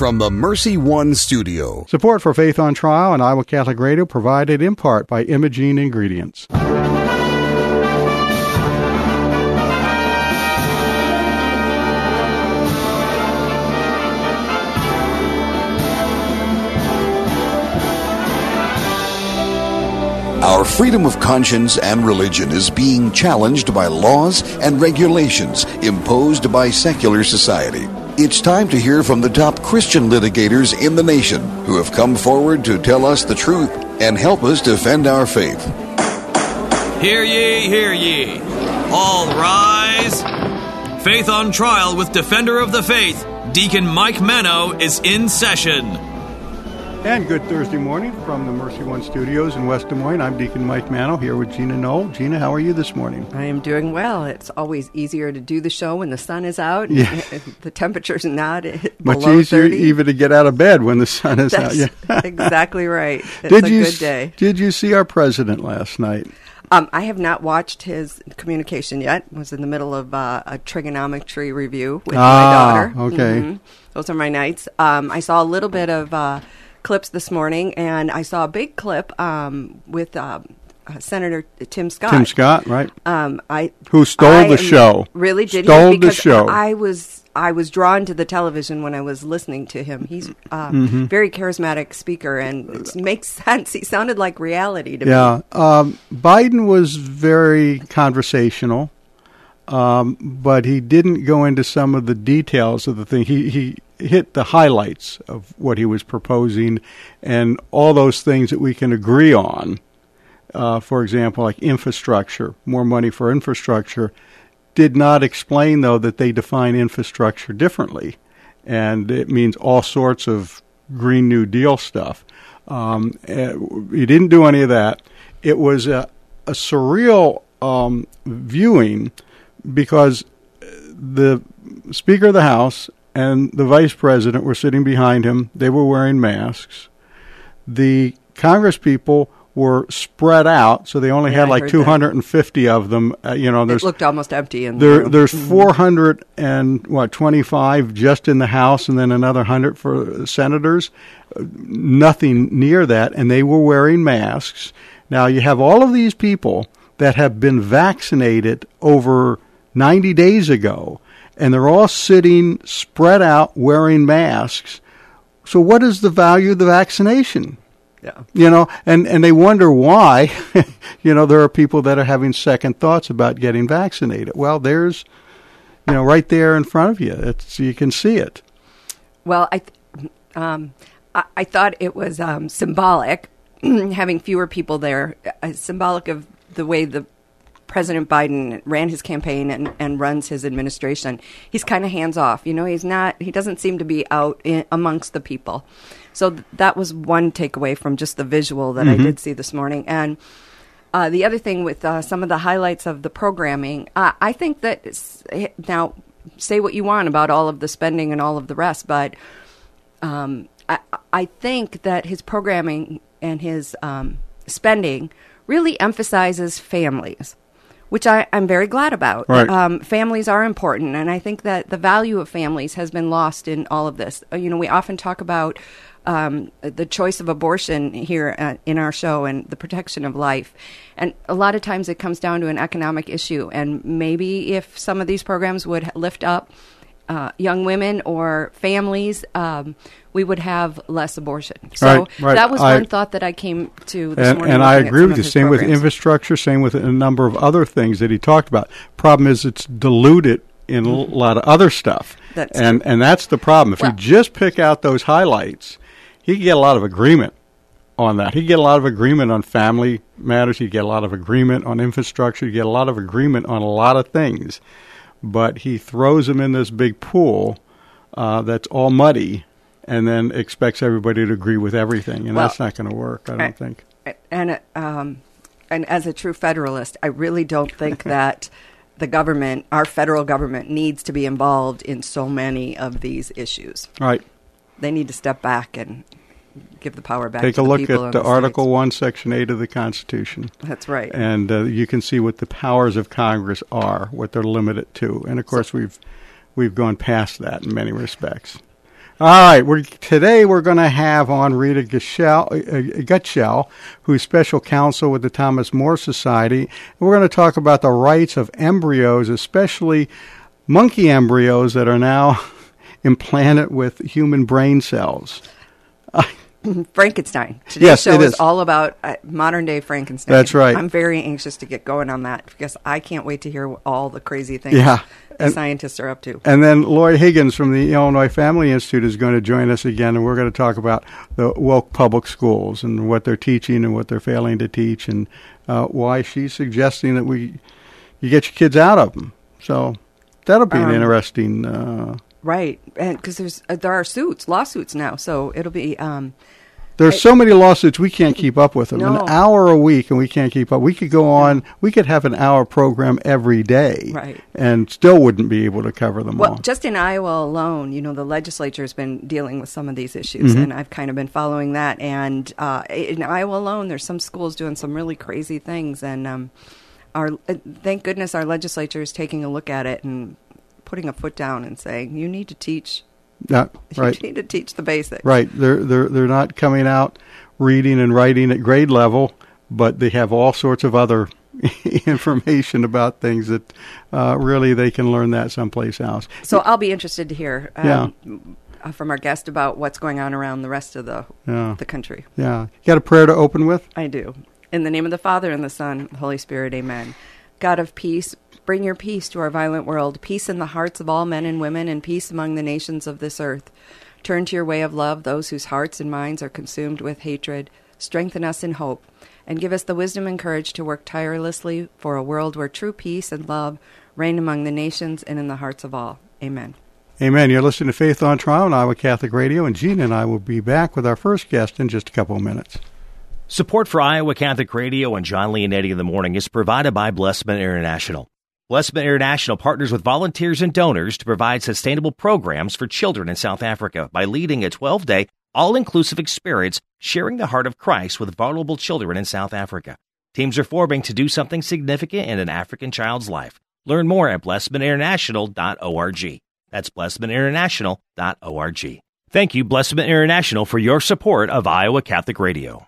from the Mercy One studio. Support for Faith on Trial and Iowa Catholic Radio provided in part by Imogene Ingredients. Our freedom of conscience and religion is being challenged by laws and regulations imposed by secular society. It's time to hear from the top Christian litigators in the nation who have come forward to tell us the truth and help us defend our faith. Hear ye, hear ye. All rise. Faith on Trial with Defender of the Faith, Deacon Mike Manno, is in session. And good Thursday morning from the Mercy One Studios in West Des Moines. I'm Deacon Mike Manno here with Gina Knoll. Gina, how are you this morning? I am doing well. It's always easier to do the show when the sun is out. Yeah. the temperature's not Much easier 30. even to get out of bed when the sun is out. Yeah. exactly right. It's did a you good day. Did you see our president last night? Um, I have not watched his communication yet. Was in the middle of uh, a trigonometry review with Ah, my daughter. okay. Mhm. Those are my nights. Um, I saw a little bit of uh, clips this morning, and I saw a big clip um, with uh, Senator Tim Scott. Tim Scott, right? Um, I Who stole I the show. Really did Stole he? the show. I was I was drawn to the television when I was listening to him. He's uh, Mm-hmm. very charismatic speaker, and it makes sense. He sounded like reality to me. Yeah. Um, Biden was very conversational, um, but he didn't go into some of the details of the thing. He, he hit the highlights of what he was proposing and all those things that we can agree on. Uh, for example, like infrastructure, more money for infrastructure. Did not explain, though, that they define infrastructure differently. And it means all sorts of Green New Deal stuff. Um, eh, he didn't do any of that. It was a, a surreal um, viewing because the Speaker of the House and the Vice President were sitting behind him. They were wearing masks. The Congress people were spread out, so they only Yeah, had like heard that. 250 of them. Uh, you know, It there's looked almost empty in the there, room. there's Mhm. 400 and what 25 just in the House, and then another hundred for senators. Nothing near that, and they were wearing masks. Now you have all of these people that have been vaccinated over 90 days ago, and they're all sitting spread out wearing masks. So what is the value of the vaccination? Yeah. you know and and they wonder why you know there are people that are having second thoughts about getting vaccinated well there's you know right there in front of you it's you can see it Well, I, th- um, I, I thought it was um, symbolic having fewer people there, uh, symbolic of the way the President Biden ran his campaign and, and runs his administration. He's kind of hands off. You know, he's not. He doesn't seem to be out in, amongst the people. So th- that was one takeaway from just the visual that I did see this morning. And uh, the other thing with uh, some of the highlights of the programming, uh, I think that now say what you want about all of the spending and all of the rest, but um, I, I think that his programming and his um, spending really emphasizes families, which I, I'm very glad about. Right. Um, families are important, and I think that the value of families has been lost in all of this. Uh, You know, we often talk about um, the choice of abortion here uh, in our show and the protection of life. And a lot of times it comes down to an economic issue. And maybe if some of these programs would lift up uh, young women or families, um, we would have less abortion. So Right, right. that was I- one thought that I came to this and, morning. and I agree with you same with infrastructure same with a number of other things that he talked about problem is it's diluted in a lot of other stuff That's and and that's the problem if Well- you just pick out those highlights he get a lot of agreement on that. He'd get a lot of agreement on family matters. He'd get a lot of agreement on infrastructure. He'd get a lot of agreement on a lot of things. But he throws them in this big pool uh, that's all muddy and then expects everybody to agree with everything. And Well, that's not going to work, I don't I- think. and uh, um, and as a true federalist, I really don't think that the government, our federal government, needs to be involved in so many of these issues. Right. They need to step back and give the power back. Take a look at Article states. 1, Section 8 of the Constitution. That's right. and uh, you can see what the powers of Congress are, what they're limited to, and of course we've we've gone past that in many respects. All right, we're, today we're going to have on Rita Gitchell, uh, Gitchell, who's special counsel with the Thomas More Society. And we're going to talk about the rights of embryos, especially monkey embryos that are now implanted with human brain cells. Frankenstein. Today's Yes, show it is is. all about uh, modern day Frankenstein. That's right. I'm very anxious to get going on that because I can't wait to hear all the crazy things Yeah. the And- scientists are up to. And then Laurie Higgins from the Illinois Family Institute is going to join us again, and we're going to talk about the woke public schools and what they're teaching and what they're failing to teach, and uh, why she's suggesting that we you get your kids out of them. So that'll be an Um, interesting. Uh, Right, and because there's uh, there are suits, lawsuits now, so it'll be. Um, there's so many lawsuits we can't keep up with them. No. An hour a week, and we can't keep up. We could go on. We could have an hour program every day, Right. and still wouldn't be able to cover them well, all. just in Iowa alone, you know, the legislature has been dealing with some of these issues, Mm-hmm. and I've kind of been following that. And uh, in Iowa alone, there's some schools doing some really crazy things, and um, our uh, thank goodness our legislature is taking a look at it and putting a foot down and saying you need to teach, yeah, right. you need to teach the basics. Right. They're they're they're not coming out reading and writing at grade level, but they have all sorts of other information about things that uh, really they can learn that someplace else. So I'll be interested to hear um, uh, from our guest about what's going on around the rest of the Yeah. the country. Yeah. You got a prayer to open with? I do. In the name of the Father and the Son, the Holy Spirit, amen. God of peace, bring your peace to our violent world, peace in the hearts of all men and women, and peace among the nations of this earth. Turn to your way of love those whose hearts and minds are consumed with hatred. Strengthen us in hope, and give us the wisdom and courage to work tirelessly for a world where true peace and love reign among the nations and in the hearts of all. Amen. Amen. You're listening to Faith on Trial on Iowa Catholic Radio, and Gina and I will be back with our first guest in just a couple of minutes. Support for Iowa Catholic Radio and John Leonetti in the morning is provided by Blessman International. Blessman International partners with volunteers and donors to provide sustainable programs for children in South Africa by leading a 12 day, all inclusive experience sharing the heart of Christ with vulnerable children in South Africa. Teams are forming to do something significant in an African child's life. Learn more at blessmaninternational.org. That's blessmaninternational.org. Thank you, Blessman International, for your support of Iowa Catholic Radio.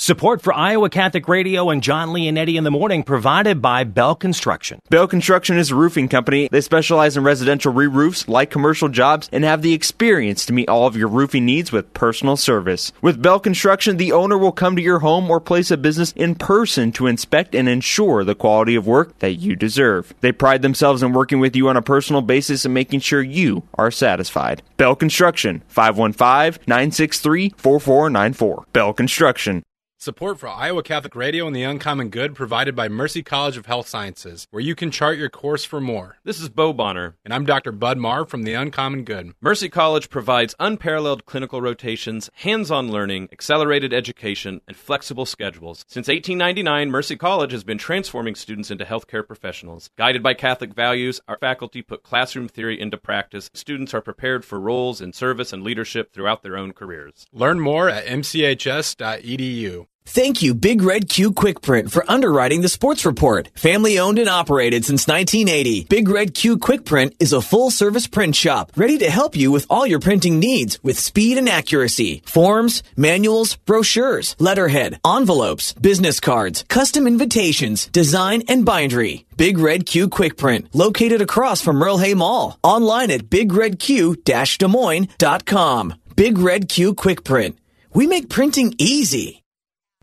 Support for Iowa Catholic Radio and John Leonetti in the morning provided by Bell Construction. Bell Construction is a roofing company. They specialize in residential re-roofs, like commercial jobs, and have the experience to meet all of your roofing needs with personal service. With Bell Construction, the owner will come to your home or place of business in person to inspect and ensure the quality of work that you deserve. They pride themselves in working with you on a personal basis and making sure you are satisfied. Bell Construction, 515-963-4494. Bell Construction. Support for Iowa Catholic Radio and the Uncommon Good provided by Mercy College of Health Sciences, where you can chart your course for more. This is Bo Bonner. And I'm Dr. Bud Marr from the Uncommon Good. Mercy College provides unparalleled clinical rotations, hands on learning, accelerated education, and flexible schedules. Since 1899, Mercy College has been transforming students into healthcare professionals. Guided by Catholic values, our faculty put classroom theory into practice. Students are prepared for roles in service and leadership throughout their own careers. Learn more at mchs.edu. Thank you, Big Red Q Quick Print, for underwriting the sports report. Family owned and operated since 1980, Big Red Q Quick Print is a full service print shop ready to help you with all your printing needs with speed and accuracy. Forms, manuals, brochures, letterhead, envelopes, business cards, custom invitations, design, and bindery. Big Red Q Quick Print, located across from Merle Hay Mall. Online at bigredq-des Moines.com. Big Red Q Quick Print. We make printing easy.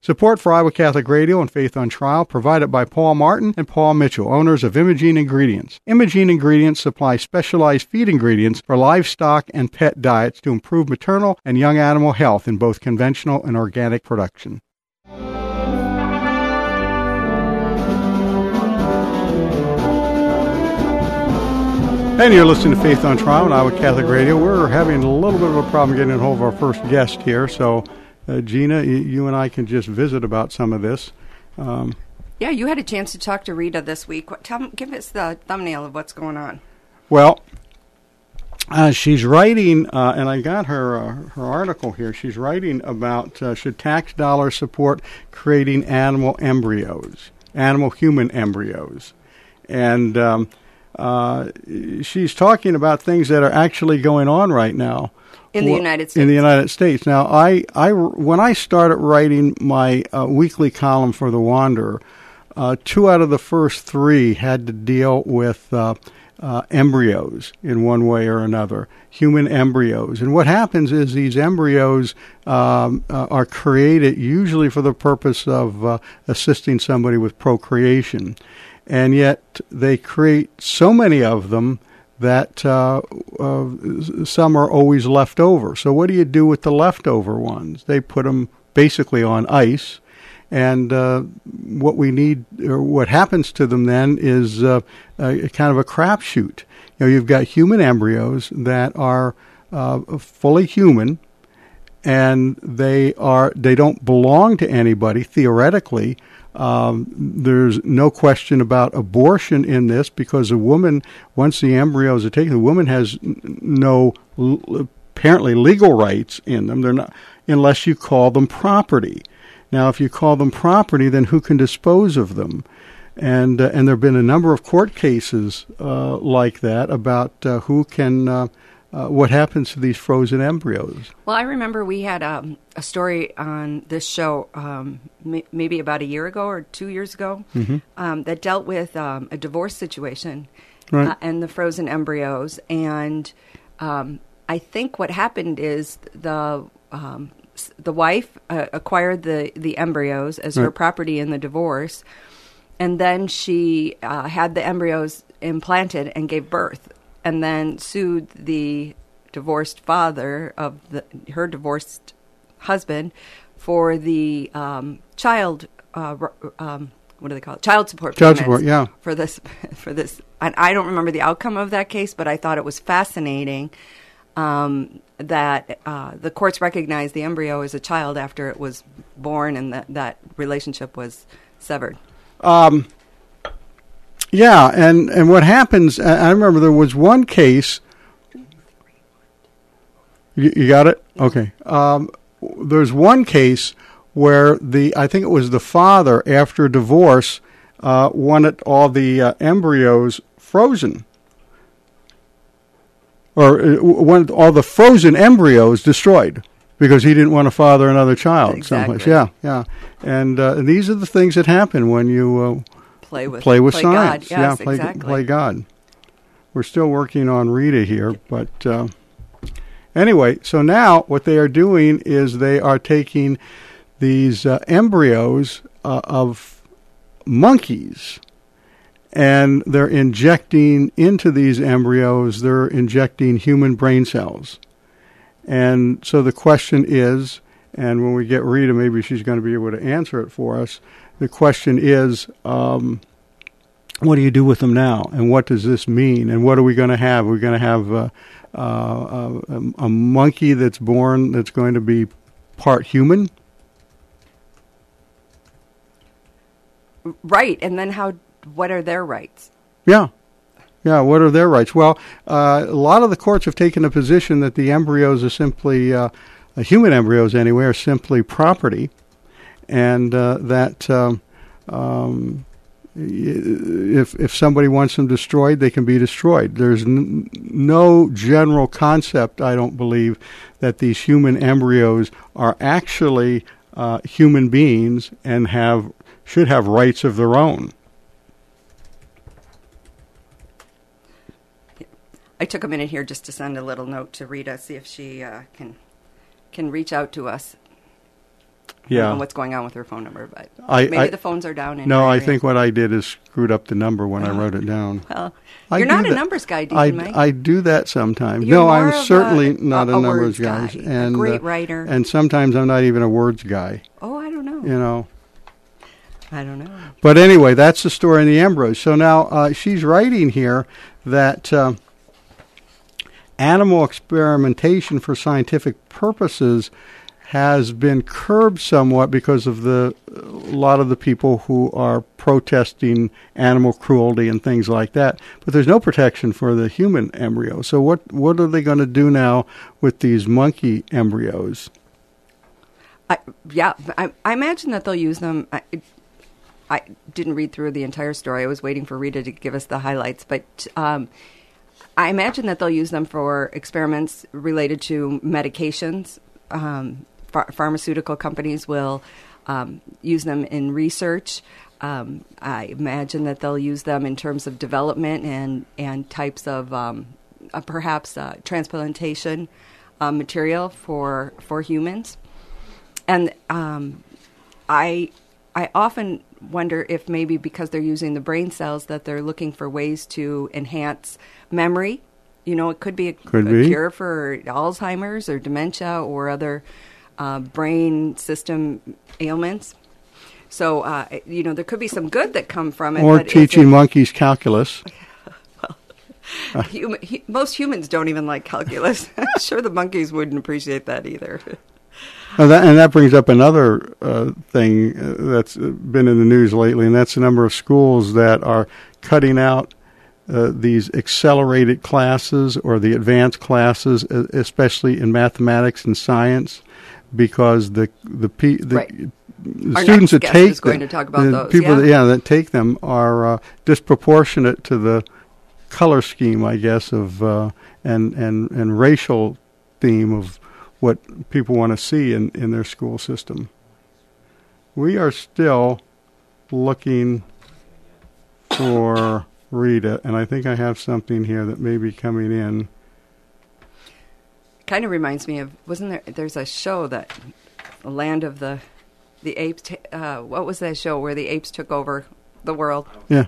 Support for Iowa Catholic Radio and Faith on Trial provided by Paul Martin and Paul Mitchell, owners of Imogene Ingredients. Imogene Ingredients supply specialized feed ingredients for livestock and pet diets to improve maternal and young animal health in both conventional and organic production. And you're listening to Faith on Trial on Iowa Catholic Radio. We're having a little bit of a problem getting a hold of our first guest here, so uh, Gina, you, you, and I can just visit about some of this. Um, yeah, you had a chance to talk to Rita this week. Tell, give us the thumbnail of what's going on. Well, uh, she's writing, uh, and I got her uh, her article here. She's writing about uh, should tax dollars support creating animal embryos, animal human embryos, and um, uh, she's talking about things that are actually going on right now in the United States. In the United States. Now, I, I when I started writing my uh, weekly column for the Wanderer, uh, two out of the first three had to deal with uh, uh, embryos in one way or another, human embryos. And what happens is these embryos um, uh, are created usually for the purpose of uh, assisting somebody with procreation and yet they create so many of them that uh, uh, some are always left over. So, what do you do with the leftover ones? They put them basically on ice, and uh, what we need, or what happens to them then, is uh, a, kind of a crapshoot. You know, you've got human embryos that are uh, fully human, and they are they don't belong to anybody theoretically um, there's no question about abortion in this because a woman, once the embryos are taken, the woman has no apparently legal rights in them. They're not unless you call them property. Now, if you call them property, then who can dispose of them? And uh, and there have been a number of court cases uh, like that about uh, who can uh, what happens to these frozen embryos? Well, I remember we had um, a story on this show um, m- maybe about a year ago or two years ago mm-hmm. um, that dealt with um, a divorce situation right. uh, and the frozen embryos. And um, I think what happened is the um, the wife uh, acquired the, the embryos as right. her property in the divorce, and then she uh, had the embryos implanted and gave birth and then sued the divorced father of the, her divorced husband for the um, child. Uh, um, what do they call it? Child support. Child support. Yeah. For this, for this, and I don't remember the outcome of that case, but I thought it was fascinating um, that uh, the courts recognized the embryo as a child after it was born, and that that relationship was severed. Um, yeah, and, and what happens, I remember there was one case. You, you got it? Okay. Um, there's one case where the, I think it was the father, after divorce, uh, wanted all the uh, embryos frozen. Or uh, wanted all the frozen embryos destroyed because he didn't want to father another child exactly. someplace. Yeah, yeah. And, uh, and these are the things that happen when you uh, play with play with play science. God. Yes, yeah, play, exactly. play God. We're still working on Rita here, but uh, anyway, so now what they are doing is they are taking these uh, embryos uh, of monkeys and they're injecting into these embryos, they're injecting human brain cells. And so the question is, and when we get Rita, maybe she's going to be able to answer it for us the question is, um, what do you do with them now, and what does this mean, and what are we going to have? We're going to have uh, uh, a, a monkey that's born that's going to be part human. Right, and then how? What are their rights? Yeah, yeah. What are their rights? Well, uh, a lot of the courts have taken a position that the embryos are simply, uh, human embryos anyway, are simply property, and uh, that um, um, if if somebody wants them destroyed, they can be destroyed. There's n- no general concept, I don't believe, that these human embryos are actually uh, human beings and have should have rights of their own. I took a minute here just to send a little note to Rita, see if she uh, can can reach out to us yeah. what's going on with her phone number, but I, maybe I, the phones are down. In no, I think what I did is screwed up the number when I wrote it down. Well, I you're not that. a numbers guy, do I, you, Mike? I do that sometimes. You're no, I'm certainly a- not a- a, a numbers guy. guy, a and great uh, writer. And sometimes I'm not even a words guy. oh, I don't know. You know. I don't know. But anyway, that's the story in the embryos. So now uh, she's writing here that uh, animal experimentation for scientific purposes has been curbed somewhat because of the a lot of the people who are protesting animal cruelty and things like that. But there's no protection for the human embryo. So what what are they going to do now with these monkey embryos? I, yeah, I, I imagine that they'll use them. I, I didn't read through the entire story. I was waiting for Rita to give us the highlights, but um, I imagine that they'll use them for experiments related to medications. Um, ph- pharmaceutical companies will um, use them in research. Um, I imagine that they'll use them in terms of development and and types of um, uh, perhaps uh, transplantation uh, material for for humans. And um, I I often wonder if maybe because they're using the brain cells that they're looking for ways to enhance memory. You know, it could be a, Could a be. cure for Alzheimer's or dementia or other uh, brain system ailments. So, uh, you know, there could be some good that come from it. Or teaching it- monkeys calculus. Hum- hu- most humans don't even like calculus. I'm sure the monkeys wouldn't appreciate that either. And that, and that brings up another uh, thing uh, that's uh, been in the news lately, and that's the number of schools that are cutting out uh, these accelerated classes or the advanced classes, especially in mathematics and science, because the the, pe- the, Right. the Our students that take is going them, to talk about the those, people yeah. that, yeah that take them are uh, disproportionate to the color scheme, I guess, of uh, and and and racial theme of what people want to see in, in their school system. We are still looking for Rita, and I think I have something here that may be coming in. Kind of reminds me of wasn't there? There's a show that land of the the apes. ta- Uh, what was that show where the apes took over the world? Yeah.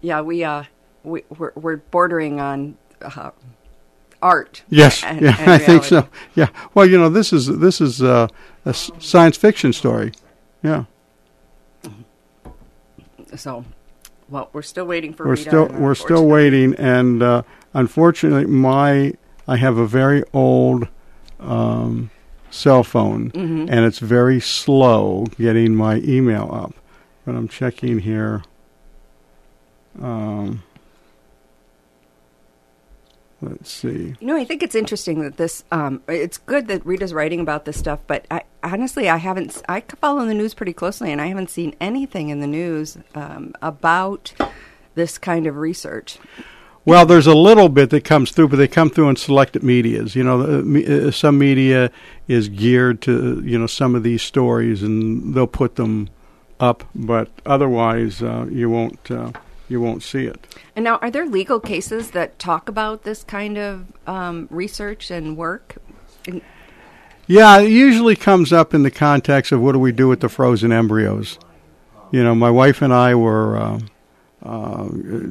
Yeah, we uh we we're, we're bordering on uh, art. Yes, and- yeah, and I think so. Yeah. Well, you know, this is this is uh, a s- science fiction story. Yeah. So, well, we're still waiting for. we're Rita, still we're still waiting, and uh, unfortunately, my I have a very old um, cell phone, Mhm. and it's very slow getting my email up. But I'm checking here. Um, let's see. You know, I think it's interesting that this. Um, it's good that Rita's writing about this stuff, but I, honestly, I haven't. I follow the news pretty closely, and I haven't seen anything in the news um, about this kind of research. Well, there's a little bit that comes through, but they come through in selected medias. You know, me- uh, some media is geared to you know some of these stories, and they'll put them up, but otherwise, uh, you won't uh, you won't see it. And now, are there legal cases that talk about this kind of um, research and work? In- Yeah, it usually comes up in the context of what do we do with the frozen embryos. You know, my wife and I were uh, uh,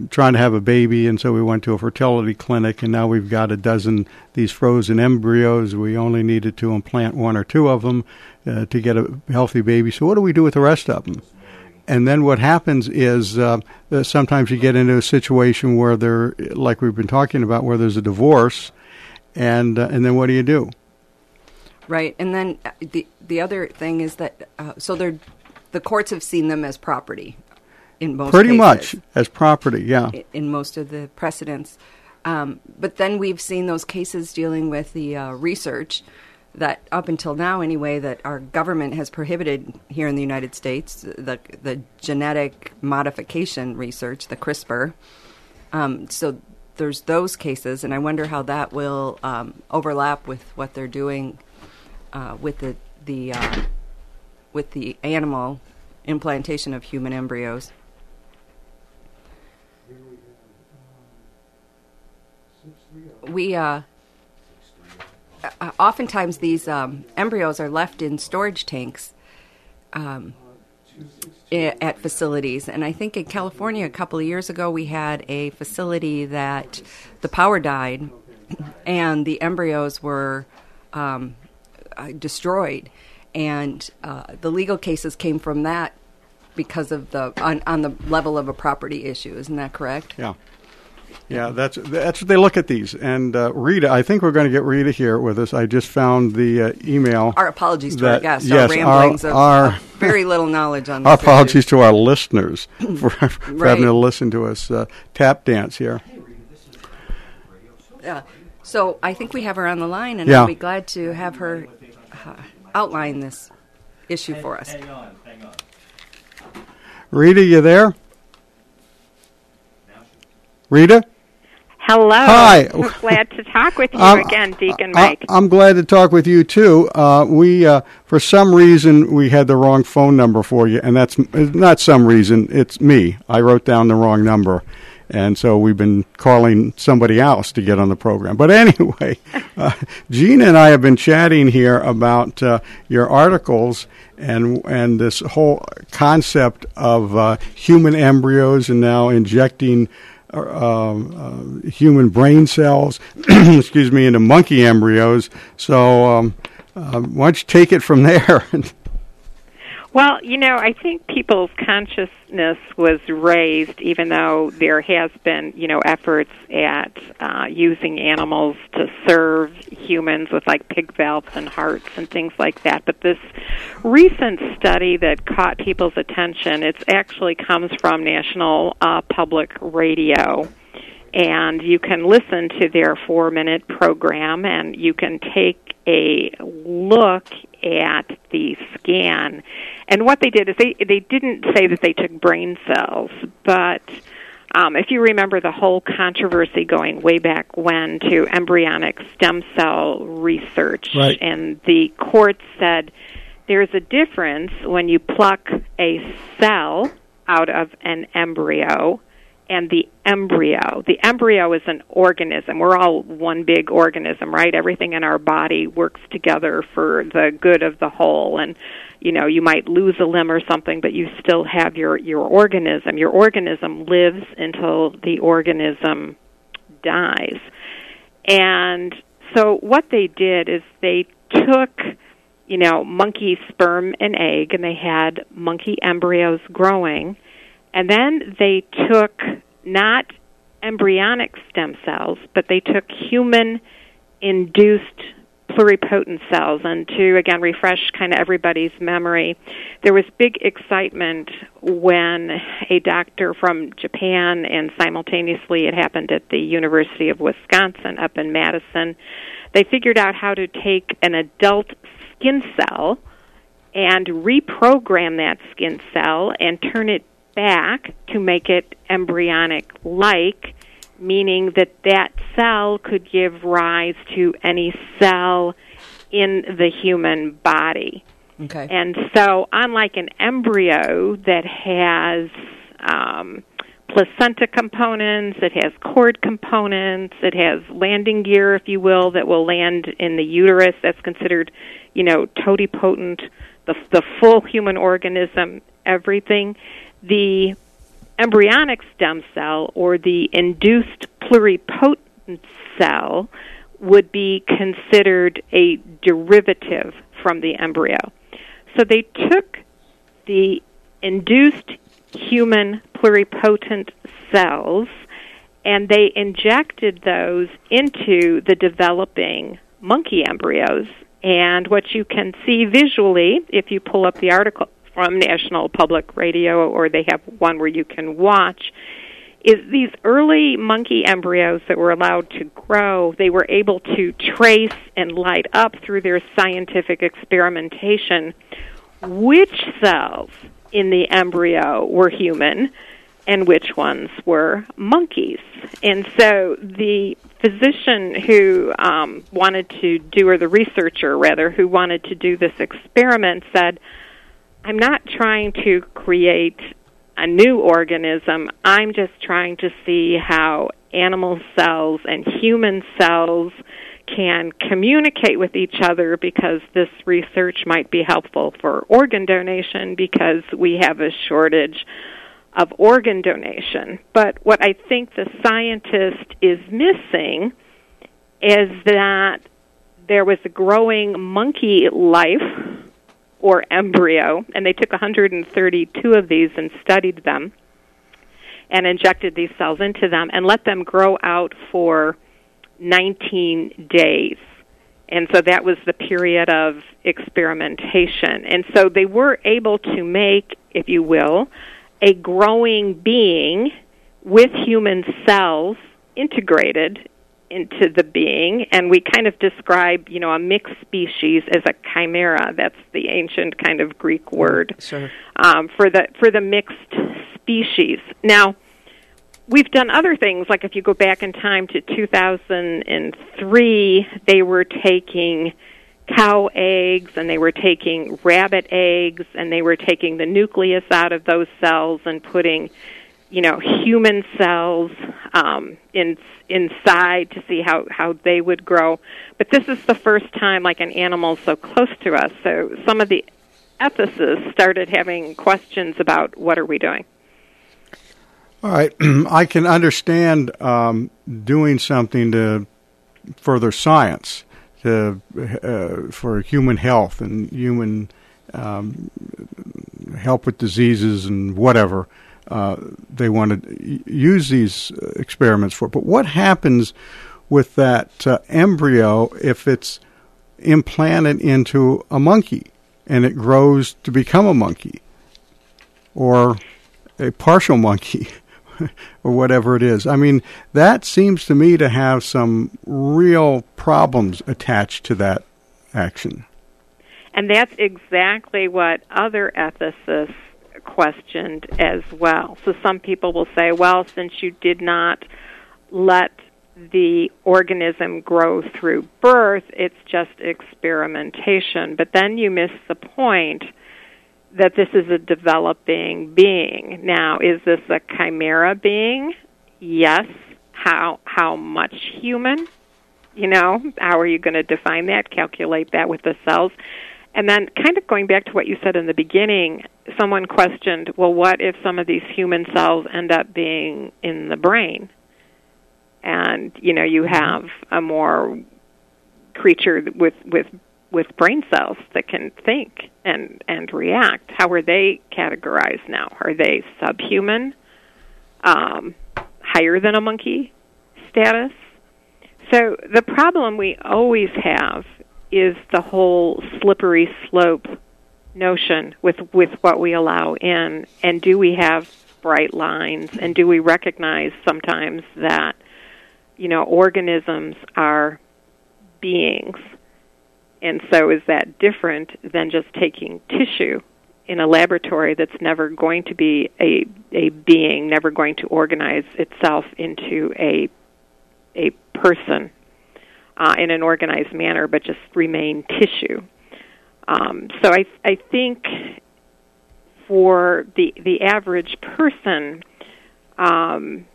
trying to have a baby, and so we went to a fertility clinic, and now we've got a dozen these frozen embryos. We only needed to implant one or two of them uh, to get a healthy baby. So, what do we do with the rest of them? And then what happens is uh, uh, sometimes you get into a situation where there, like we've been talking about, where there's a divorce, and uh, and then what do you do? Right, and then the the other thing is that so they're the courts have seen them as property in most Pretty cases, much as property, yeah. in most of the precedents. Um, but then we've seen those cases dealing with the uh, research that up until now anyway that our government has prohibited here in the United States the the genetic modification research the CRISPR um, so there's those cases and I wonder how that will um, overlap with what they're doing uh, with the the uh, with the animal implantation of human embryos we uh, uh, oftentimes these um, embryos are left in storage tanks um, at facilities. And I think in California a couple of years ago we had a facility that the power died and the embryos were um, uh, destroyed. And uh, the legal cases came from that because of the on, on the level of a property issue. Isn't that correct? Yeah. Yeah, that's that's what they look at these. And uh, Rita, I think we're going to get Rita here with us. I just found the uh, email. Our apologies to that- our guests. yes, our ramblings our, of, our, very little knowledge on our this apologies issue. to our listeners for, for Right. having to listen to us uh, tap dance here. Yeah. So I think we have her on the line, and Yeah. I'll be glad to have her uh, outline this issue for us. hang on Rita, you there? Rita? Hello. Hi. I'm glad to talk with you Um, again, Deacon Mike. I'm glad to talk with you too. Uh, we, uh, for some reason, we had the wrong phone number for you, and that's not some reason. It's me. I wrote down the wrong number, and so we've been calling somebody else to get on the program. But anyway, uh, Gina and I have been chatting here about uh, your articles and and this whole concept of uh, human embryos and now injecting um, uh, human brain cells, excuse me, into monkey embryos. So um, uh, why don't you take it from there? Well, you know, I think people's consciousness was raised, even though there has been, you know, efforts at uh, using animals to serve humans with like pig valves and hearts and things like that. But this recent study that caught people's attention, it actually comes from National uh, Public Radio and you can listen to their four minute program and you can take a look at the scan and what they did is they they didn't say that they took brain cells but um, if you remember the whole controversy going way back when to embryonic stem cell research Right. and the court said there's a difference when you pluck a cell out of an embryo and the embryo. The embryo is an organism. We're all one big organism, right? Everything in our body works together for the good of the whole. And you know, you might lose a limb or something, but you still have your your organism. Your organism lives until the organism dies. And so what they did is they took you know, monkey sperm and egg, and they had monkey embryos growing. And then they took not embryonic stem cells, but they took human induced pluripotent cells. And to, again, refresh kind of everybody's memory, there was big excitement when a doctor from Japan and simultaneously it happened at the University of Wisconsin up in Madison. They figured out how to take an adult skin cell and reprogram that skin cell and turn it back to make it embryonic like meaning that that cell could give rise to any cell in the human body Okay. and so unlike an embryo that has um, placenta components, it has cord components, it has landing gear, if you will, that will land in the uterus. That's considered, you know, totipotent, the the full human organism, everything. The embryonic stem cell or the induced pluripotent cell would be considered a derivative from the embryo. So they took the induced human pluripotent cells and they injected those into the developing monkey embryos. And what you can see visually, if you pull up the article from National Public Radio, or they have one where you can watch, is these early monkey embryos that were allowed to grow, they were able to trace and light up through their scientific experimentation which cells in the embryo were human and which ones were monkeys. And so the physician who um, wanted to do, or the researcher rather, who wanted to do this experiment said, I'm not trying to create a new organism. I'm just trying to see how animal cells and human cells can communicate with each other because this research might be helpful for organ donation because we have a shortage of organ donation. But what I think the scientist is missing is that there was a growing monkey life or embryo, and they took 132 of these and studied them. and injected these cells into them and let them grow out for 19 days. And so that was the period of experimentation. And so they were able to make, if you will, a growing being with human cells integrated into the being and we kind of describe you know a mixed species as a chimera that's the ancient kind of greek word sure. um, for the for the mixed species now we've done other things like if you go back in time to 2003 they were taking cow eggs and they were taking rabbit eggs and they were taking the nucleus out of those cells and putting you know human cells um, in inside to see how how they would grow. But this is the first time like an animal so close to us. So some of the ethicists started having questions about what are we doing. All right, I can understand um, doing something to further science, to uh, for human health and human um, help with diseases and whatever uh, they want to use these experiments for. But what happens with that uh, embryo if it's implanted into a monkey and it grows to become a monkey or a partial monkey or whatever it is? I mean, that seems to me to have some real problems attached to that action. And that's exactly what other ethicists questioned as well. So some people will say, well, since you did not let the organism grow through birth, it's just experimentation. But then you miss the point that this is a developing being. Now, is this a chimera being? Yes. How how much human? You know, how are you going to define that? Calculate that with the cells. And then, kind of going back to what you said in the beginning, someone questioned, well, what if some of these human cells end up being in the brain? And, you know, you have a more creature with, with, with brain cells that can think and, and react. How are they categorized now? Are they subhuman? Um, higher than a monkey status? So the problem we always have is the whole slippery slope notion with with what we allow in. And do we have bright lines? And do we recognize sometimes that you know organisms are beings? And so is that different than just taking tissue in a laboratory that's never going to be a a being never going to organize itself into a a person uh, in an organized manner, but just remain tissue. Um, so I, I think for the the average person, um,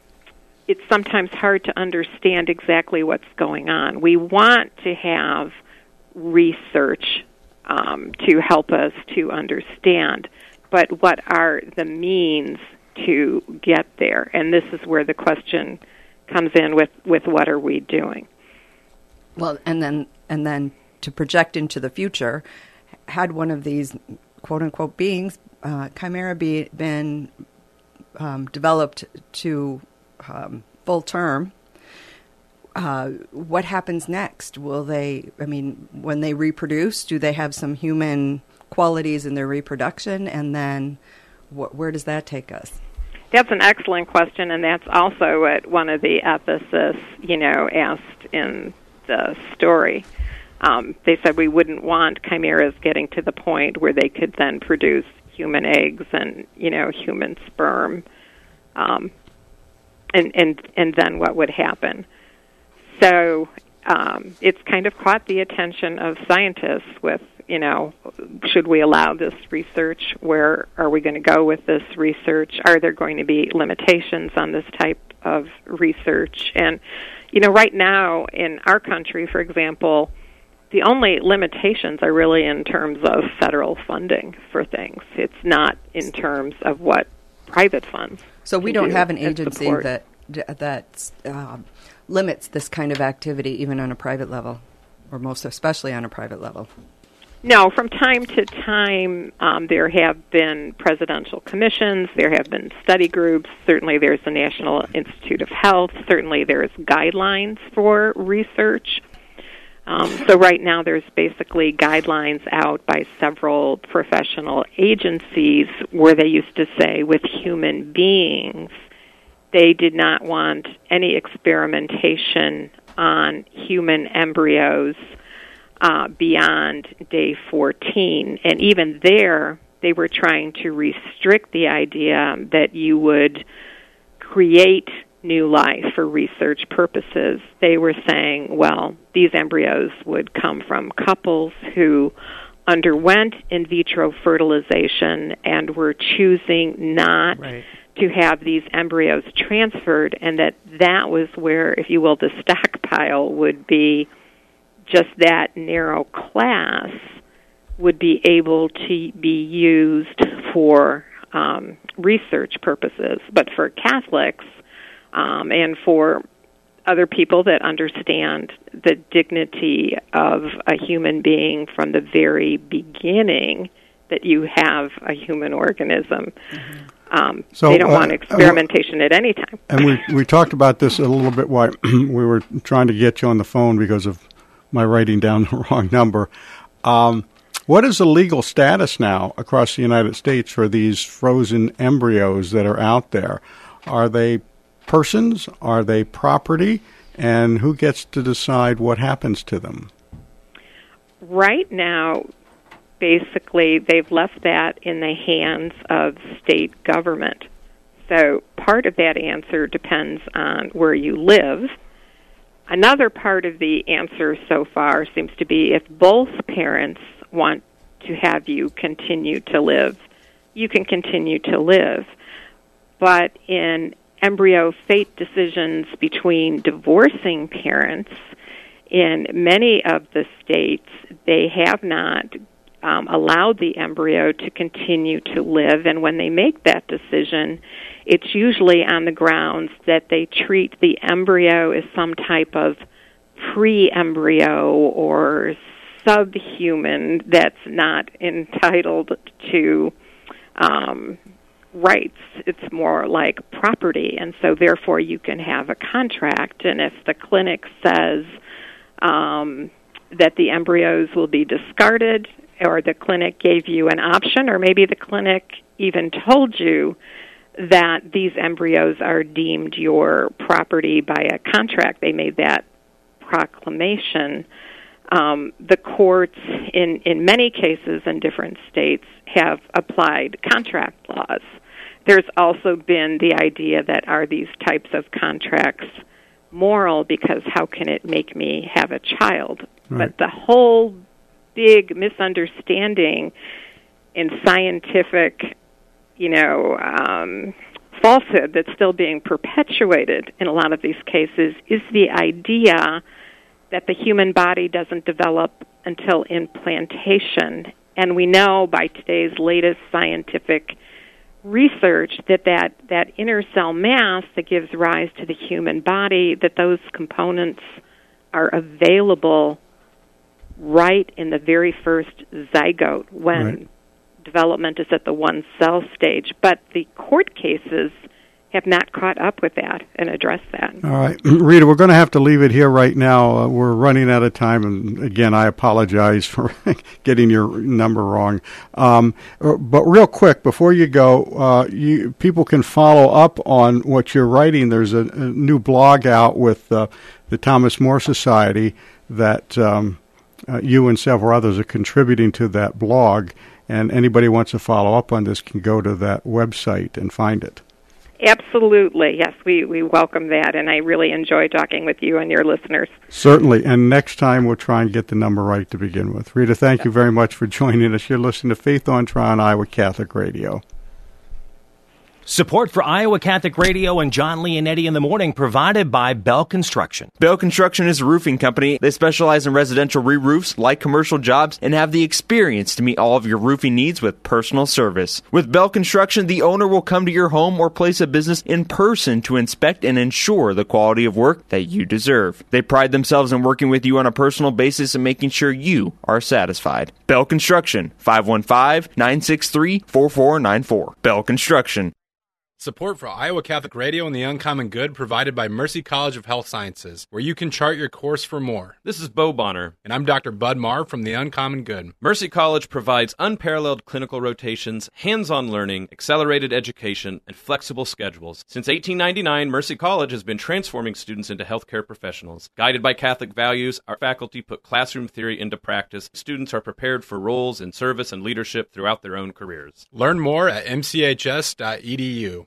it's sometimes hard to understand exactly what's going on. We want to have research um, to help us to understand, but what are the means to get there? And this is where the question comes in with, with what are we doing? Well, and then and then to project into the future, had one of these quote unquote beings, uh, chimera, be, been um, developed to um, full term, uh, what happens next? Will they? I mean, when they reproduce, do they have some human qualities in their reproduction, and then wh- where does that take us? That's an excellent question, and that's also what one of the ethicists, you know, asked in the story. Um, they said we wouldn't want chimeras getting to the point where they could then produce human eggs and you know human sperm, um, and and and then what would happen? So um, it's kind of caught the attention of scientists with you know should we allow this research? Where are we going to go with this research? Are there going to be limitations on this type of research? And you know, right now in our country, for example, the only limitations are really in terms of federal funding for things. It's not in terms of what private funds. So we don't do have an agency that that um, limits this kind of activity, even on a private level, or most especially on a private level. No, from time to time, um, there have been presidential commissions, there have been study groups, certainly there's the National Institute of Health, certainly there's guidelines for research. Um, so, right now, there's basically guidelines out by several professional agencies where they used to say with human beings, they did not want any experimentation on human embryos uh, beyond day 14. And even there, they were trying to restrict the idea that you would create new life for research purposes. They were saying, well, these embryos would come from couples who underwent in vitro fertilization and were choosing not right. to have these embryos transferred and that that was where if you will the stockpile would be just that narrow class would be able to be used for um, research purposes. But for Catholics um, and for other people that understand the dignity of a human being from the very beginning, that you have a human organism. Mm-hmm. Um, so, they don't uh, want experimentation uh, at any time. And we we talked about this a little bit while we were trying to get you on the phone because of my writing down the wrong number. Um, what is the legal status now across the United States for these frozen embryos that are out there? Are they persons? Are they property? And who gets to decide what happens to them? Right now, basically, they've left that in the hands of state government. So part of that answer depends on where you live Another part of the answer so far seems to be if both parents want to have you continue to live, you can continue to live. But in embryo fate decisions between divorcing parents, in many of the states, they have not um, allowed the embryo to continue to live. And when they make that decision, it's usually on the grounds that they treat the embryo as some type of pre embryo or subhuman that's not entitled to um, rights. It's more like property. And so, therefore, you can have a contract. And if the clinic says um, that the embryos will be discarded, or the clinic gave you an option, or maybe the clinic even told you that these embryos are deemed your property by a contract. They made that proclamation. Um, the courts, in, in many cases in different states, have applied contract laws. There's also been the idea that are these types of contracts moral because how can it make me have a child? Right. But the whole big misunderstanding in scientific you know, um, falsehood that's still being perpetuated in a lot of these cases is the idea that the human body doesn't develop until implantation. And we know by today's latest scientific research that that, that inner cell mass that gives rise to the human body, that those components are available right in the very first zygote when right development is at the one cell stage, but the court cases have not caught up with that and addressed that. All right, Rita, we're going to have to leave it here right now. Uh, we're running out of time, and again, I apologize for getting your number wrong. Um, uh, but real quick, before you go, uh, you, people can follow up on what you're writing. There's a, a new blog out with uh, the Thomas More Society that um, uh, you and several others are contributing to that blog. And anybody wants to follow up on this can go to that website and find it. Absolutely. Yes, we, we welcome that, and I really enjoy talking with you and your listeners. Certainly. And next time we'll try and get the number right to begin with. Rita, thank you very much for joining us. You're listening to Faith on Trial on Iowa Catholic Radio. Support for Iowa Catholic Radio and John Leonetti in the morning provided by Bell Construction. Bell Construction is a roofing company. They specialize in residential re-roofs, like commercial jobs, and have the experience to meet all of your roofing needs with personal service. With Bell Construction, the owner will come to your home or place of business in person to inspect and ensure the quality of work that you deserve. They pride themselves in working with you on a personal basis and making sure you are satisfied. Bell Construction, 515-963-4494. Bell Construction. Support for Iowa Catholic Radio and the Uncommon Good provided by Mercy College of Health Sciences, where you can chart your course for more. This is Bo Bonner. And I'm Dr. Bud Marr from the Uncommon Good. Mercy College provides unparalleled clinical rotations, hands on learning, accelerated education, and flexible schedules. Since 1899, Mercy College has been transforming students into healthcare professionals. Guided by Catholic values, our faculty put classroom theory into practice. Students are prepared for roles in service and leadership throughout their own careers. Learn more at mchs.edu.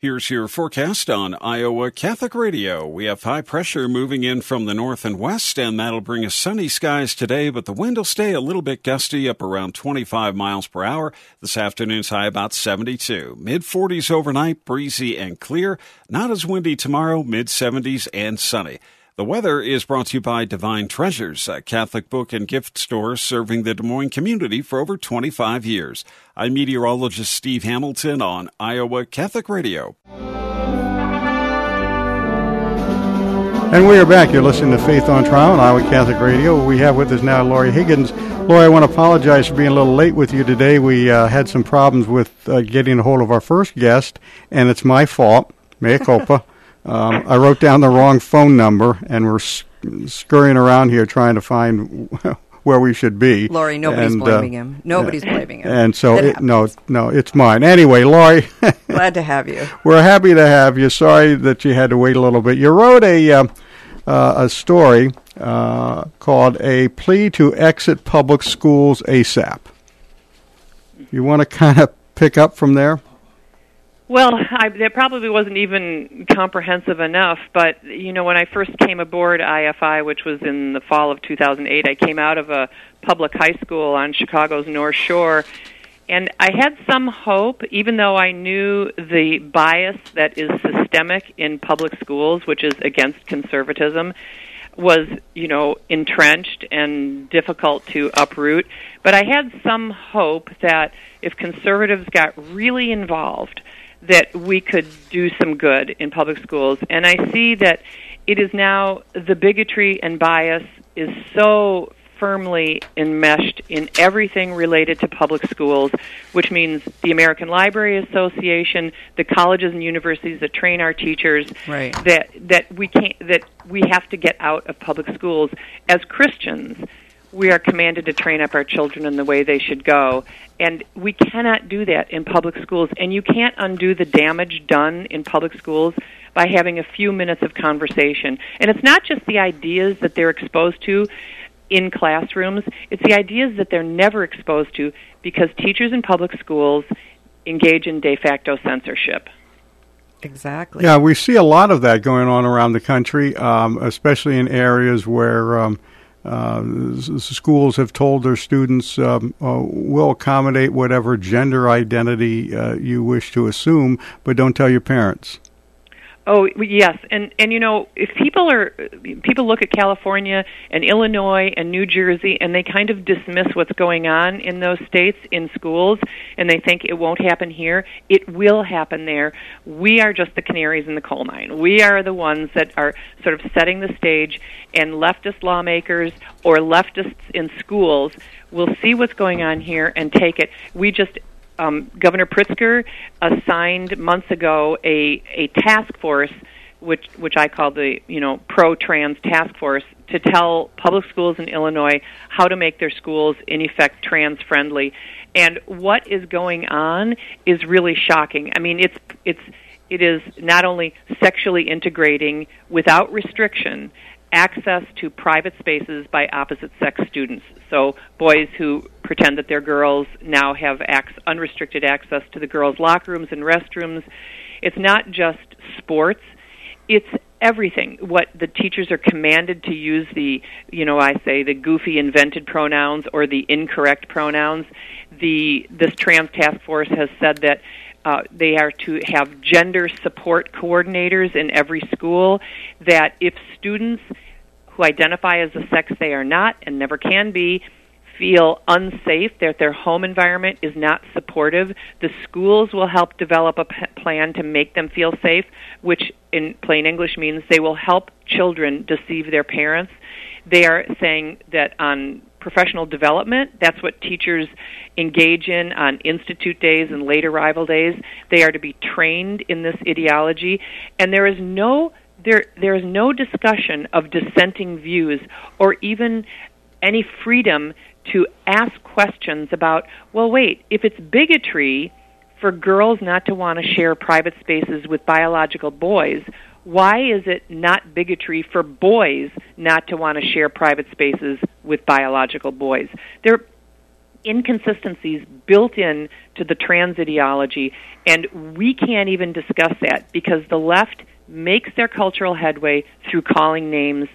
Here's your forecast on Iowa Catholic Radio. We have high pressure moving in from the north and west, and that'll bring us sunny skies today, but the wind will stay a little bit gusty, up around 25 miles per hour. This afternoon's high about 72. Mid 40s overnight, breezy and clear. Not as windy tomorrow, mid 70s and sunny. The weather is brought to you by Divine Treasures, a Catholic book and gift store serving the Des Moines community for over 25 years. I'm meteorologist Steve Hamilton on Iowa Catholic Radio. And we are back. You're listening to Faith on Trial on Iowa Catholic Radio. We have with us now Laurie Higgins. Laurie, I want to apologize for being a little late with you today. We uh, had some problems with uh, getting a hold of our first guest, and it's my fault. Mea culpa. Um, I wrote down the wrong phone number, and we're scurrying around here trying to find where we should be. Laurie, nobody's and, blaming uh, him. Nobody's blaming him. And so, It no, no, it's mine. Anyway, Laurie, Glad to have you. we're happy to have you. Sorry that you had to wait a little bit. You wrote a uh, uh, a story uh, called "A Plea to Exit Public Schools ASAP." You want to kind of pick up from there? Well, I, that probably wasn't even comprehensive enough. But you know, when I first came aboard IFI, which was in the fall of 2008, I came out of a public high school on Chicago's North Shore, and I had some hope, even though I knew the bias that is systemic in public schools, which is against conservatism, was you know entrenched and difficult to uproot. But I had some hope that if conservatives got really involved that we could do some good in public schools. And I see that it is now the bigotry and bias is so firmly enmeshed in everything related to public schools, which means the American Library Association, the colleges and universities that train our teachers, Right. that that we can't that we have to get out of public schools as Christians we are commanded to train up our children in the way they should go. And we cannot do that in public schools. And you can't undo the damage done in public schools by having a few minutes of conversation. And it's not just the ideas that they're exposed to in classrooms, it's the ideas that they're never exposed to because teachers in public schools engage in de facto censorship. Exactly. Yeah, we see a lot of that going on around the country, um, especially in areas where um, schools have told their students um, uh, we'll accommodate whatever gender identity uh, you wish to assume, but don't tell your parents. Oh yes, and and you know if people are people look at California and Illinois and New Jersey and they kind of dismiss what's going on in those states in schools and they think it won't happen here, it will happen there. We are just the canaries in the coal mine. We are the ones that are sort of setting the stage, and leftist lawmakers or leftists in schools will see what's going on here and take it. We just um, Governor Pritzker assigned months ago a a task force, which which I call the you know pro trans task force, to tell public schools in Illinois how to make their schools in effect trans friendly. And what is going on is really shocking. I mean, it's it's it is not only sexually integrating without restriction access to private spaces by opposite sex students. So boys who pretend that they're girls now have ac- unrestricted access to the girls' locker rooms and restrooms. It's not just sports, it's everything what the teachers are commanded to use the you know i say the goofy invented pronouns or the incorrect pronouns the this trans task force has said that uh, they are to have gender support coordinators in every school. That if students who identify as the sex they are not and never can be feel unsafe, that their home environment is not supportive, the schools will help develop a p- plan to make them feel safe, which in plain English means they will help children deceive their parents. They are saying that on professional development. That's what teachers engage in on institute days and late arrival days. They are to be trained in this ideology, and there is no there there is no discussion of dissenting views or even any freedom to ask questions about well wait if it's bigotry for girls not to want to share private spaces with biological boys why is it not bigotry for boys not to want to share private spaces with biological boys? There are inconsistencies built in to the trans ideology, and we can't even discuss that because the left makes their cultural headway through calling names,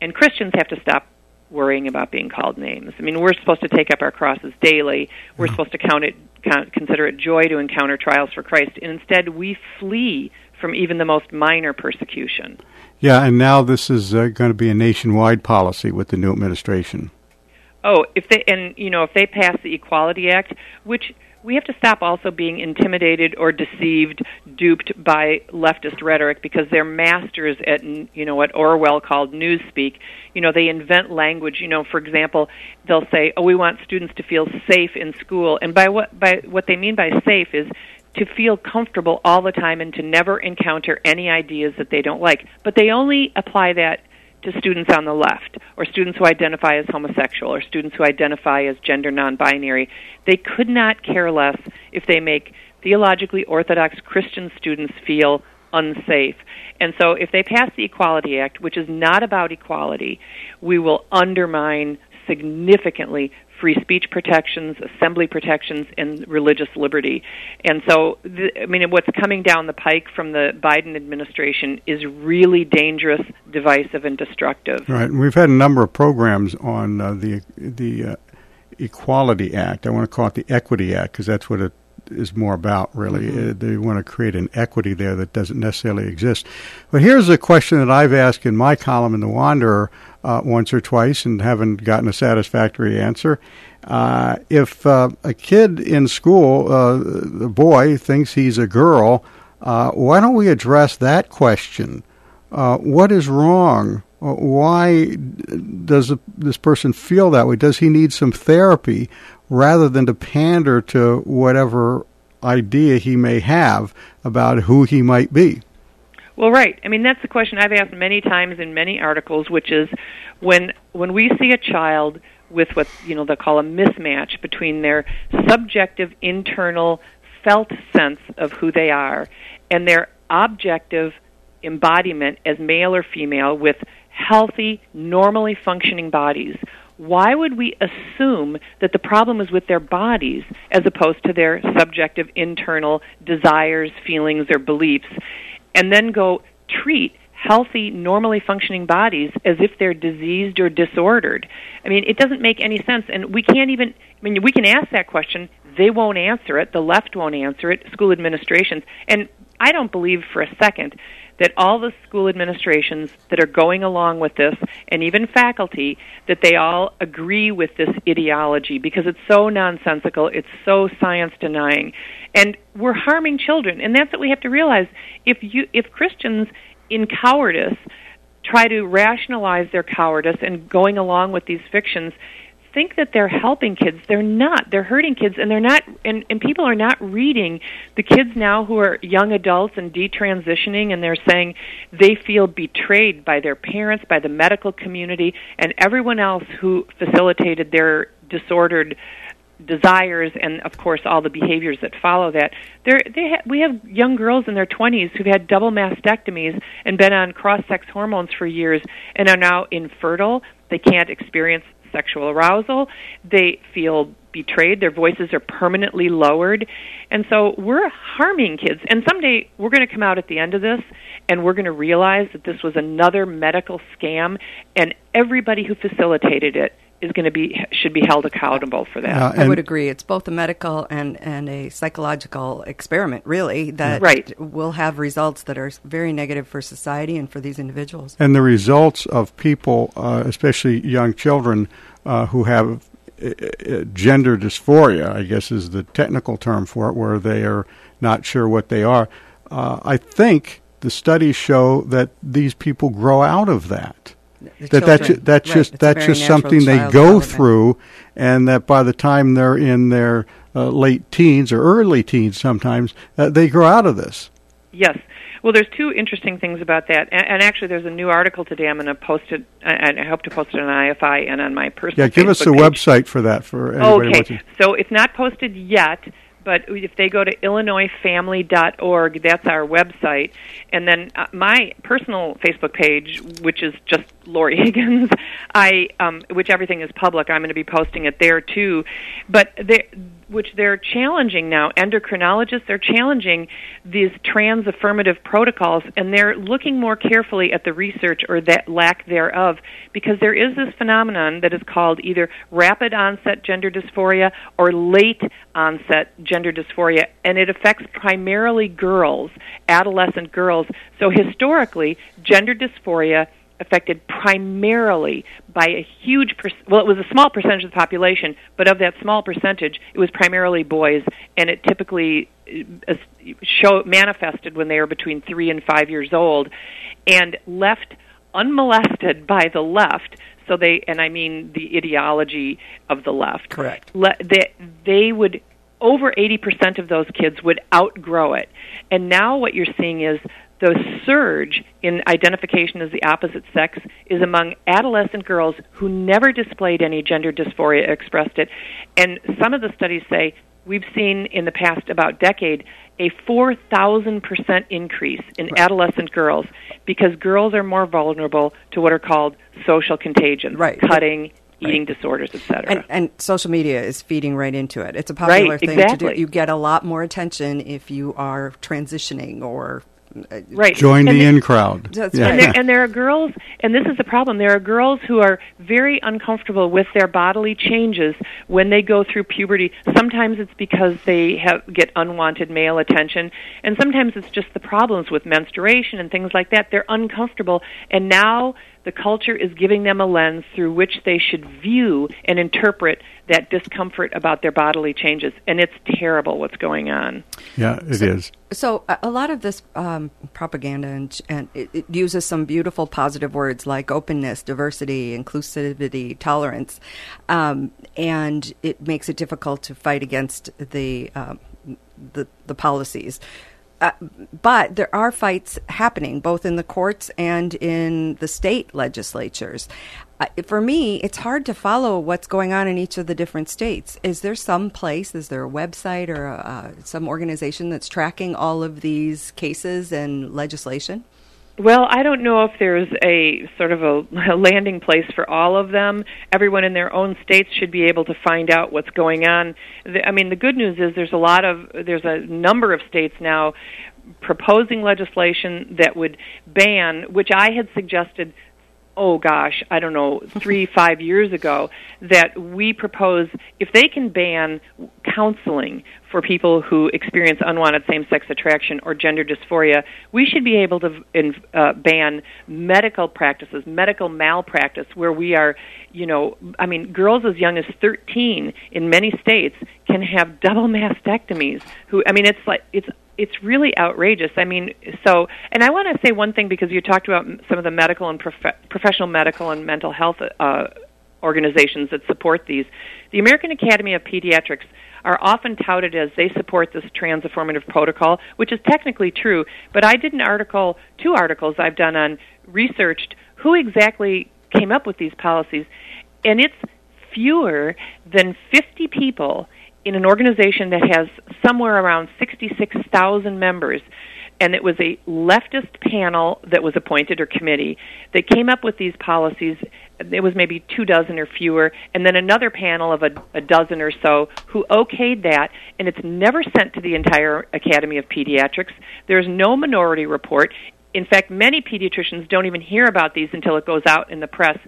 and Christians have to stop worrying about being called names. I mean, we're supposed to take up our crosses daily. We're supposed to count it, count, consider it joy to encounter trials for Christ, and instead we flee from even the most minor persecution. Yeah, and now this is uh, going to be a nationwide policy with the new administration. Oh, if they and you know if they pass the Equality Act, which we have to stop also being intimidated or deceived, duped by leftist rhetoric because they're masters at you know what Orwell called newspeak. You know, they invent language. You know, for example, they'll say, "Oh, we want students to feel safe in school," and by what by what they mean by safe is to feel comfortable all the time and to never encounter any ideas that they don't like. But they only apply that to students on the left or students who identify as homosexual or students who identify as gender non-binary. They could not care less if they make theologically orthodox Christian students feel unsafe. And so if they pass the Equality Act, which is not about equality, we will undermine significantly free speech protections, assembly protections, and religious liberty. And so, the, I mean, what's coming down the pike from the Biden administration is really dangerous, divisive, and destructive. Right. And we've had a number of programs on uh, the the uh, Equality Act. I want to call it the Equity Act because that's what it is more about, really. Mm-hmm. Uh, they want to create an equity there that doesn't necessarily exist. But here's a question that I've asked in my column in The Wanderer uh, once or twice and haven't gotten a satisfactory answer. Uh, if uh, a kid in school, uh, the boy, thinks he's a girl, uh, why don't we address that question? Uh, what is wrong? Why does this person feel that way? Does he need some therapy rather than to pander to whatever idea he may have about who he might be? Well, right. I mean, that's the question I've asked many times in many articles, which is when when we see a child with what you know they call a mismatch between their subjective internal felt sense of who they are and their objective embodiment as male or female with healthy, normally functioning bodies. why would we assume that the problem is with their bodies as opposed to their subjective internal desires, feelings, or beliefs, and then go treat healthy, normally functioning bodies as if they're diseased or disordered? I mean, it doesn't make any sense, and we can't even. I mean, we can ask that question. They won't answer it. The left won't answer it. School administrations, and I don't believe for a second that all the school administrations that are going along with this, and even faculty, that they all agree with this ideology because it's so nonsensical, it's so science denying, and we're harming children. And that's what we have to realize. If you, if Christians in cowardice try to rationalize their cowardice and going along with these fictions, think that they're helping kids. They're not. They're hurting kids, and they're not. And, and people are not reading the kids now who are young adults and detransitioning, and they're saying they feel betrayed by their parents, by the medical community, and everyone else who facilitated their disordered desires and of course all the behaviors that follow that there they ha- we have young girls in their 20s who've had double mastectomies and been on cross sex hormones for years and are now infertile they can't experience sexual arousal. They feel betrayed. Their voices are permanently lowered. And so we're harming kids. And someday we're going to come out at the end of this and we're going to realize that this was another medical scam and everybody who facilitated it is going to be should be held accountable for that. Uh, I would agree. It's both a medical and and a psychological experiment, really, that right. will have results that are very negative for society and for these individuals. And the results of people, uh, especially young children, uh, who have uh, uh, gender dysphoria, I guess is the technical term for it, where they are not sure what they are. Uh, I think the studies show that these people grow out of that that that's that's right. just it's that's just something they go through, and that by the time they're in their uh, late teens or early teens, sometimes uh, they grow out of this. Yes. Well, there's two interesting things about that, and, and actually, there's a new article today. I'm going to post it, and I hope to post it on IFI and on my personal. Yeah, give Facebook us the page. website for that for anybody Okay, watching. so it's not posted yet but if they go to illinoisfamily.org, that's our website. And then uh, my personal Facebook page, which is just Laurie Higgins, I um, which everything is public. I'm going to be posting it there too. But they which they're challenging now. Endocrinologists they're challenging these trans affirmative protocols, and they're looking more carefully at the research or that lack thereof, because there is this phenomenon that is called either rapid onset gender dysphoria or late onset gender dysphoria, and it affects primarily girls, adolescent girls. So historically, gender dysphoria affected primarily by a huge per- well it was a small percentage of the population but of that small percentage it was primarily boys and it typically uh, show manifested when they were between 3 and 5 years old and left unmolested by the left so they and I mean the ideology of the left. Correct. Le- they they would over 80% of those kids would outgrow it. And now what you're seeing is the surge in identification as the opposite sex is among adolescent girls who never displayed any gender dysphoria expressed it and some of the studies say we've seen in the past about decade a 4000% increase in right. adolescent girls because girls are more vulnerable to what are called social contagions right. cutting eating right. disorders, etc. And, and, social media is feeding right into it. It's a popular right, thing exactly. to do. You get a lot more attention if you are transitioning or right. Join and the in crowd. That's yeah. right. And there, and there are girls, and this is the problem. There are girls who are very uncomfortable with their bodily changes when they go through puberty. Sometimes it's because they have get unwanted male attention, and sometimes it's just the problems with menstruation and things like that. They're uncomfortable, and now the culture is giving them a lens through which they should view and interpret that discomfort about their bodily changes. And it's terrible what's going on. Yeah, it so, is. so, a lot of this um, propaganda and, and it, it, uses some beautiful positive words like openness, diversity, inclusivity, tolerance, um, and it makes it difficult to fight against the um, the, the policies. Uh, but there are fights happening both in the courts and in the state legislatures. Uh, for me, it's hard to follow what's going on in each of the different states. Is there some place, is there a website or uh, some organization that's tracking all of these cases and legislation? Well, I don't know if there's a sort of a, a, landing place for all of them. Everyone in their own states should be able to find out what's going on. I mean, the good news is there's a lot of there's a number of states now proposing legislation that would ban, which I had suggested oh gosh, I don't know, three, five years ago, that we propose if they can ban counseling for people who experience unwanted same sex attraction or gender dysphoria, we should be able to uh, ban medical practices, medical malpractice, where we are, you know, I mean, girls as young as 13 in many states can have double mastectomies. Who, I mean, it's like, it's it's really outrageous. I mean, so, and I want to say one thing because you talked about some of the medical and prof- professional medical and mental health uh, organizations that support these. The American Academy of Pediatrics are often touted as they support this trans affirmative protocol, which is technically true. But I did an article, two articles I've done on researched who exactly came up with these policies, and it's fewer than 50 people in an organization that has somewhere around 66,000 members, and it was a leftist panel that was appointed or committee that came up with these policies. It was maybe two dozen or fewer, and then another panel of a, a dozen or so who okayed that, and it's never sent to the entire Academy of Pediatrics. There's no minority report. In fact, many pediatricians don't even hear about these until it goes out in the press.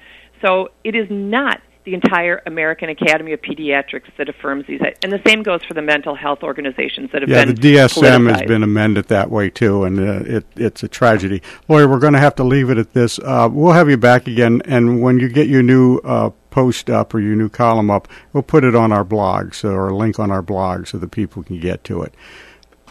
So it is not the entire American Academy of Pediatrics that affirms these. And the same goes for the mental health organizations that have yeah, been. Yeah, the DSM has been amended that way too, and uh, it, it's a tragedy. Laurie, we're going to have to leave it at this. Uh, we'll have you back again, and when you get your new uh, post up or your new column up, we'll put it on our blog, so, or a link on our blog so that people can get to it.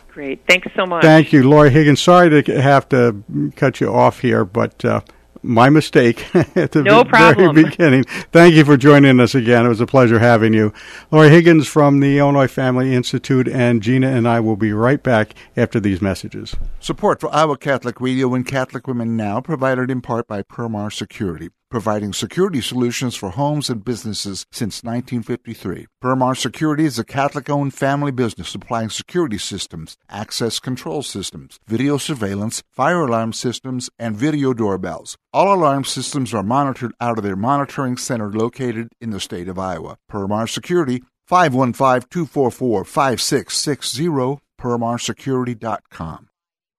Great. Thanks so much. Thank you, Laurie Higgins. Sorry to have to cut you off here, but uh, my mistake at the no very beginning. Thank you for joining us again. It was a pleasure having you. Laurie Higgins from the Illinois Family Institute, and Gina and I will be right back after these messages. Support for Iowa Catholic Radio and Catholic Women Now provided in part by Permar Security providing security solutions for homes and businesses since 1953. Permar Security is a Catholic owned family business supplying security systems, access control systems, video surveillance, fire alarm systems, and video doorbells. All alarm systems are monitored out of their monitoring center located in the state of Iowa. Permar Security, 515 244 5660, permarsecurity.com.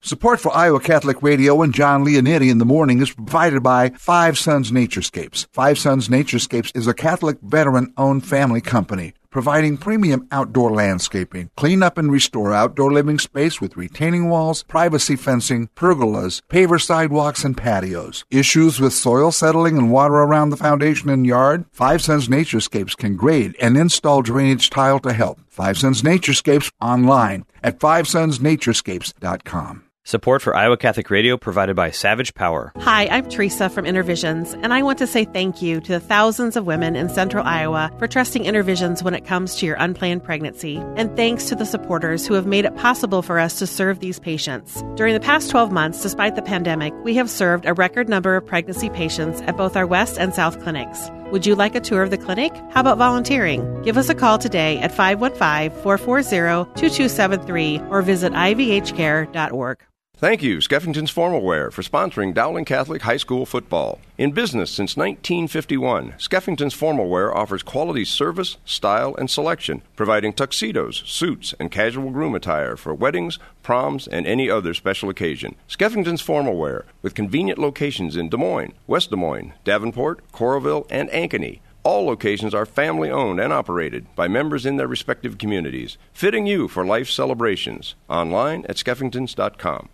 Support for Iowa Catholic Radio and John Leonetti in the morning is provided by Five Sons Naturescapes. Five Sons Naturescapes is a Catholic veteran-owned family company providing premium outdoor landscaping, clean up and restore outdoor living space with retaining walls, privacy fencing, pergolas, paver sidewalks, and patios. Issues with soil settling and water around the foundation and yard? Five Sons Naturescapes can grade and install drainage tile to help. Five Sons Naturescapes online at fivesonsnaturescapes.com. Support for Iowa Catholic Radio provided by Savage Power. Hi, I'm Teresa from InnerVisions, and I want to say thank you to the thousands of women in central Iowa for trusting InnerVisions when it comes to your unplanned pregnancy. And thanks to the supporters who have made it possible for us to serve these patients. During the past 12 months, despite the pandemic, we have served a record number of pregnancy patients at both our West and South clinics. Would you like a tour of the clinic? How about volunteering? Give us a call today at 515 440 2273 or visit ivhcare.org. Thank you, Skeffington's Formal Wear, for sponsoring Dowling Catholic High School football. In business since 1951, Skeffington's Formal Wear offers quality service, style, and selection, providing tuxedos, suits, and casual groom attire for weddings, proms, and any other special occasion. Skeffington's Formal Wear, with convenient locations in Des Moines, West Des Moines, Davenport, Coralville, and Ankeny. All locations are family owned and operated by members in their respective communities, fitting you for life celebrations. Online at skeffingtons.com.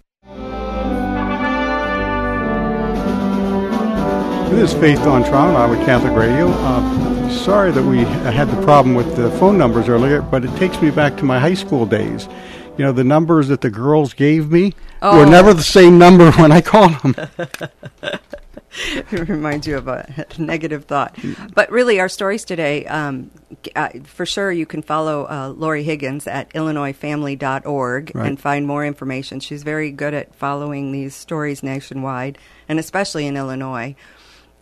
This is Faith on Trial, Iowa Catholic Radio. Uh, sorry that we had the problem with the phone numbers earlier, but it takes me back to my high school days. You know, the numbers that the girls gave me Oh. were never the same number when I called them. it reminds you of a negative thought. But really, our stories today, um, uh, for sure, you can follow uh, Laurie Higgins at IllinoisFamily.org Right. and find more information. She's very good at following these stories nationwide, and especially in Illinois.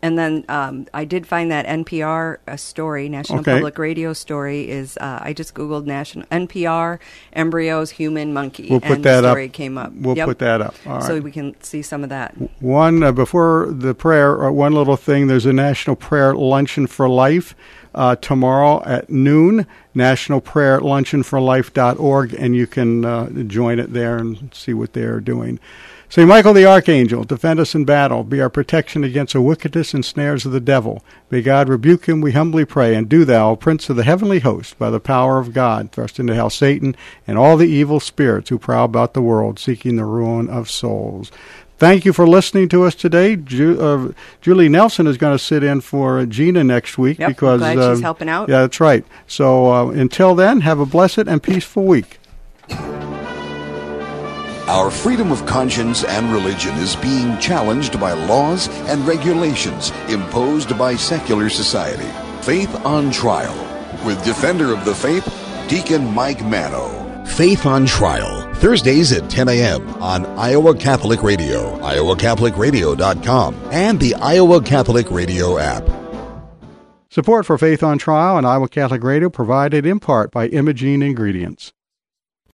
And then um, I did find that NPR uh, story, National Okay. Public Radio story, is uh, I just googled national NPR embryos human monkey, We'll put and that the up. came up. We'll Yep. put that up. All so right. we can see some of that. One uh, before the prayer, uh, one little thing. There's a National Prayer Luncheon for Life uh, tomorrow at noon. National Prayer Luncheon for Life.org, and you can uh, join it there and see what they are doing. St. Michael the Archangel, defend us in battle, be our protection against the wickedness and snares of the devil. May God rebuke him, we humbly pray, and do thou, Prince of the heavenly host, by the power of God, thrust into hell Satan and all the evil spirits who prowl about the world, seeking the ruin of souls. Thank you for listening to us today. Ju- uh, Julie Nelson is going to sit in for Gina next week Yep, because uh, she's helping out. Yeah, that's right. So uh, until then, have a blessed and peaceful week. Our freedom of conscience and religion is being challenged by laws and regulations imposed by secular society. Faith on Trial with Defender of the Faith, Deacon Mike Manno. Faith on Trial, Thursdays at 10 a.m. on Iowa Catholic Radio, iowacatholicradio.com, and the Iowa Catholic Radio app. Support for Faith on Trial and Iowa Catholic Radio provided in part by Imogene Ingredients.